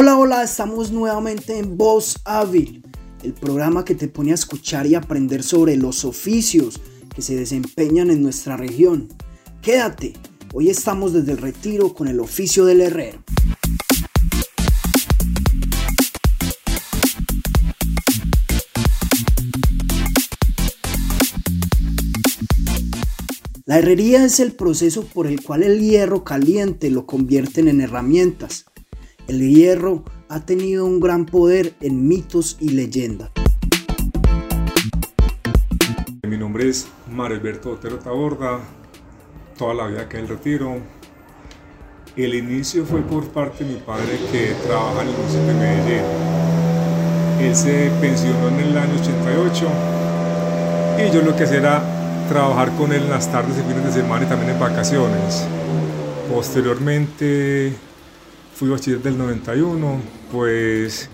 Hola, hola, estamos nuevamente en Voz Hábil, el programa que te pone a escuchar y aprender sobre los oficios que se desempeñan en nuestra región. Quédate, hoy estamos desde el retiro con el oficio del herrero. La herrería es el proceso por el cual el hierro caliente lo convierten en herramientas el hierro ha tenido un gran poder en mitos y leyendas. Mi nombre es Alberto Otero Taborda, toda la vida que el retiro. El inicio fue por parte de mi padre que trabaja en el municipio de Medellín. Él se pensionó en el año 88 y yo lo que hacía era trabajar con él en las tardes y fines de semana y también en vacaciones. Posteriormente fui bachiller del 91, pues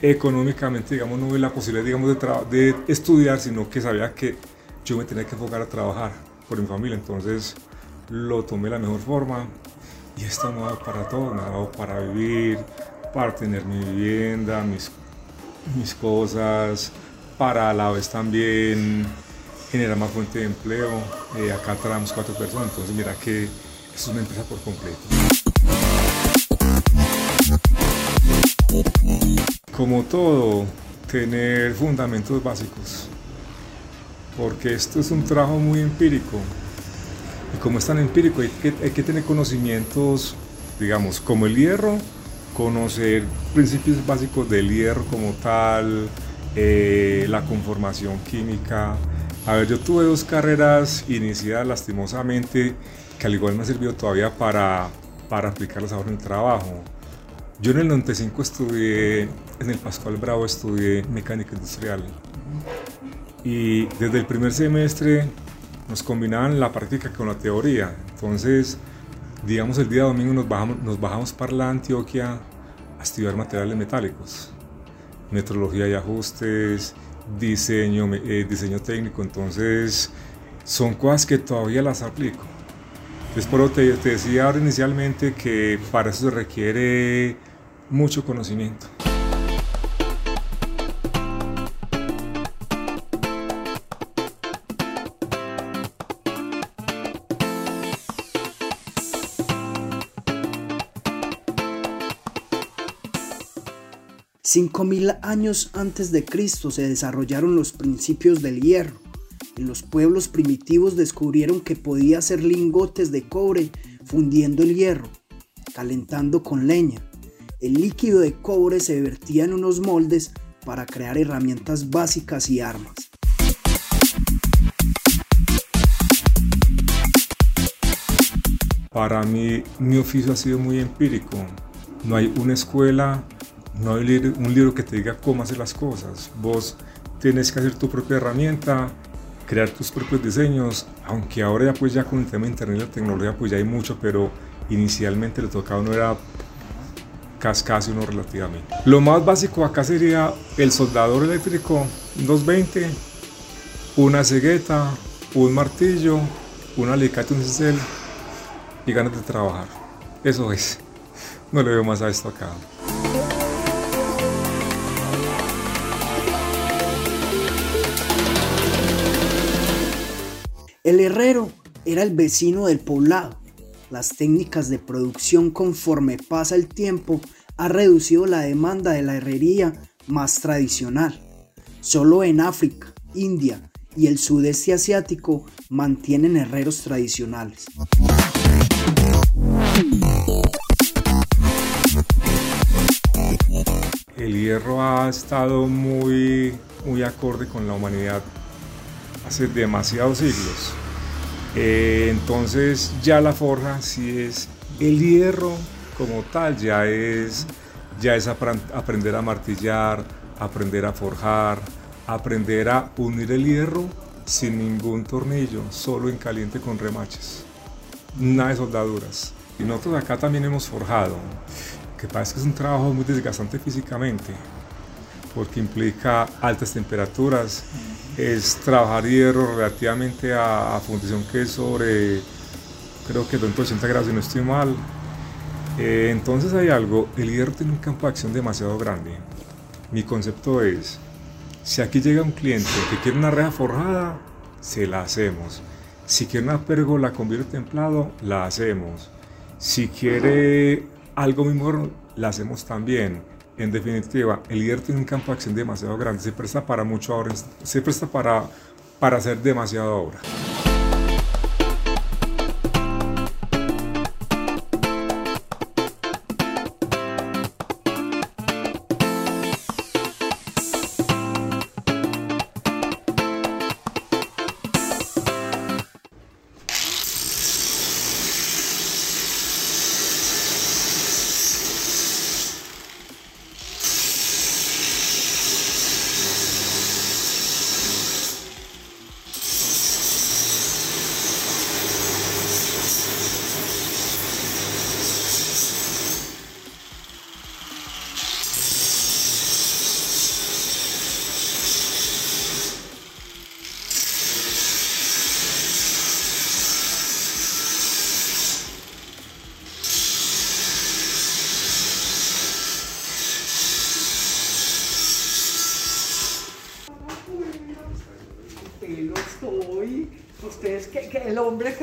económicamente, digamos, no vi la posibilidad, digamos, de, de estudiar, sino que sabía que yo me tenía que enfocar a trabajar por mi familia, entonces lo tomé de la mejor forma y esto me ha dado para todo, me ha dado para vivir, para tener mi vivienda, mis, mis cosas, para a la vez también generar más fuente de empleo. Eh, acá trabajamos cuatro personas, entonces mira que eso es una empresa por completo. Todo, tener fundamentos básicos, porque esto es un trabajo muy empírico. Y como es tan empírico, hay que, hay que tener conocimientos, digamos, como el hierro, conocer principios básicos del hierro como tal, eh, la conformación química. A ver, yo tuve dos carreras iniciadas lastimosamente que al igual me servido todavía para, para aplicarlas ahora en el trabajo. Yo en el 95 estudié, en el Pascual Bravo estudié mecánica industrial. Y desde el primer semestre nos combinaban la práctica con la teoría. Entonces, digamos, el día domingo nos bajamos, nos bajamos para la Antioquia a estudiar materiales metálicos, metrología y ajustes, diseño, eh, diseño técnico. Entonces, son cosas que todavía las aplico. Entonces, por te, te decía ahora inicialmente que para eso se requiere mucho conocimiento. Cinco mil años antes de Cristo se desarrollaron los principios del hierro en los pueblos primitivos descubrieron que podía hacer lingotes de cobre fundiendo el hierro, calentando con leña. El líquido de cobre se vertía en unos moldes para crear herramientas básicas y armas. Para mí, mi oficio ha sido muy empírico. No hay una escuela, no hay un libro que te diga cómo hacer las cosas. Vos tienes que hacer tu propia herramienta crear tus propios diseños, aunque ahora ya pues ya con el tema de internet y la tecnología pues ya hay mucho, pero inicialmente le tocaba uno era casi uno relativamente. Lo más básico acá sería el soldador eléctrico 220, una cegueta, un martillo, un alicate, un cincel y ganas de trabajar. Eso es. No le veo más a esto acá. Herrero era el vecino del poblado. Las técnicas de producción conforme pasa el tiempo ha reducido la demanda de la herrería más tradicional. Solo en África, India y el sudeste asiático mantienen herreros tradicionales. El hierro ha estado muy, muy acorde con la humanidad hace demasiados siglos. Eh, entonces ya la forja si es el hierro como tal, ya es, ya es aprender a martillar, aprender a forjar, aprender a unir el hierro sin ningún tornillo, solo en caliente con remaches. Nada de soldaduras. Y nosotros acá también hemos forjado, que que es un trabajo muy desgastante físicamente, porque implica altas temperaturas, es trabajar hierro relativamente a, fundición que es sobre, creo que 280 grados si no estoy mal, Eh, entonces hay algo, el hierro tiene un campo de acción demasiado grande. Mi concepto es, si aquí llega un cliente que quiere una reja forjada, se la hacemos. Si quiere una pérgola con vidrio templado, la hacemos. Si quiere algo muy mejor, la hacemos también. En definitiva, el hierro tiene un campo de acción demasiado grande, se presta para mucho ahora, se presta para, para hacer demasiada obra.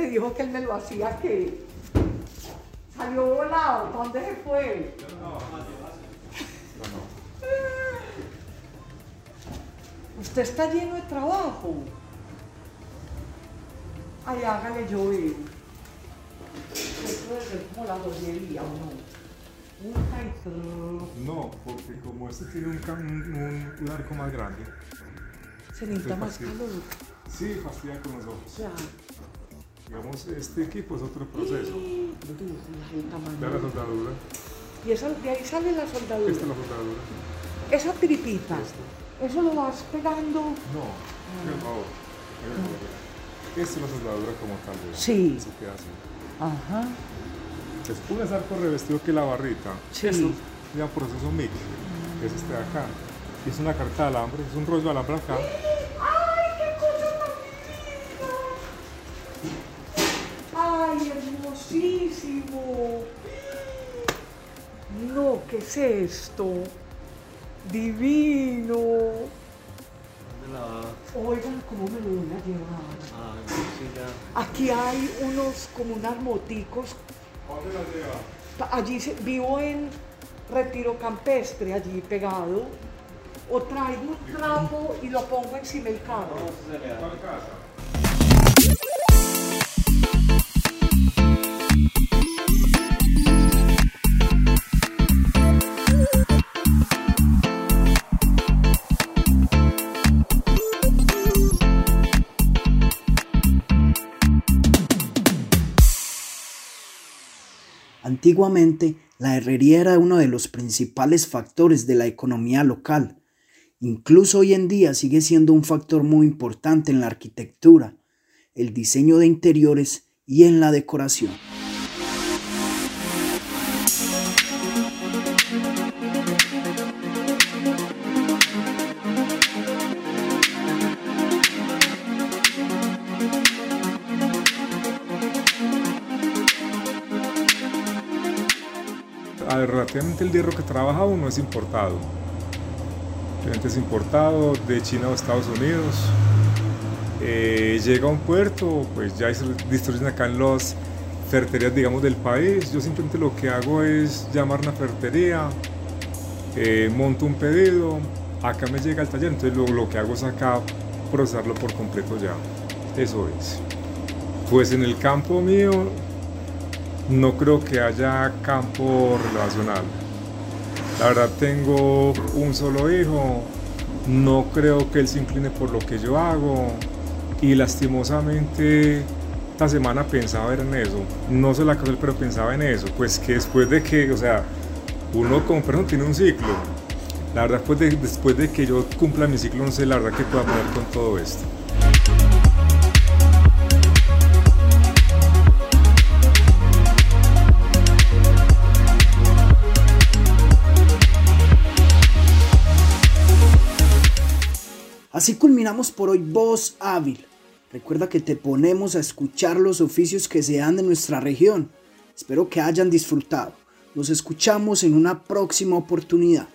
Que dijo que él me lo hacía, que salió volado. ¿Para dónde se fue? Usted está lleno de trabajo. Ay, hágale llover. Esto debe ser como la joyería, ¿o no? Un. No, porque como este tiene un, un- un arco más grande, Se necesita más calor. sí fastidia con los ojos. Ya. Digamos, este equipo es otro proceso. Da la soldadura, Y esa, de ahí sale la soldadura. esta es la soldadura. Esa tripita, Esto. eso lo vas pegando. No, por favor. hágame el favor. Esta es la soldadura como tal. ¿verdad? Sí. Eso queda así. Ajá. Después es arco revestido que la barrita. Sí. Se llama proceso MIG, que es este de acá. Y es una carta de alambre, es un rollo de alambre acá. ¡Ay, qué cosa tan linda! ¡Ay, hermosísimo! No, ¿qué es esto? Divino. Oigan, ¿cómo me lo voy a llevar? Ah, sí, ya. Aquí hay unos, como unas moticos. ¿Dónde la lleva? Allí se- vivo en Retiro Campestre, allí pegado. O traigo un trapo y lo pongo encima del carro. ¿Cuál casa? Antiguamente, la herrería era uno de los principales factores de la economía local. Incluso hoy en día sigue siendo un factor muy importante en la arquitectura, el diseño de interiores y en la decoración. Relativamente el hierro que trabaja uno es importado. Realmente es importado de China o Estados Unidos. Eh, llega a un puerto, pues ya se distribuyen acá en las ferreterías, digamos, del país. Yo simplemente lo que hago es llamar a una ferretería, eh, monto un pedido, acá me llega al taller, entonces lo, lo que hago es acá procesarlo por completo ya. Eso es. Pues en el campo mío no creo que haya campo relacional. La verdad tengo un solo hijo, no creo que él se incline por lo que yo hago. Y lastimosamente esta semana pensaba en eso, no sé la cosa, pero pensaba en eso, pues que después de que, o sea, uno como persona tiene un ciclo, la verdad después de, después de que yo cumpla mi ciclo no sé la verdad que pueda poner con todo esto. Así culminamos por hoy Voz Hábil. Recuerda que te ponemos a escuchar los oficios que se dan en nuestra región. Espero que hayan disfrutado. Nos escuchamos en una próxima oportunidad.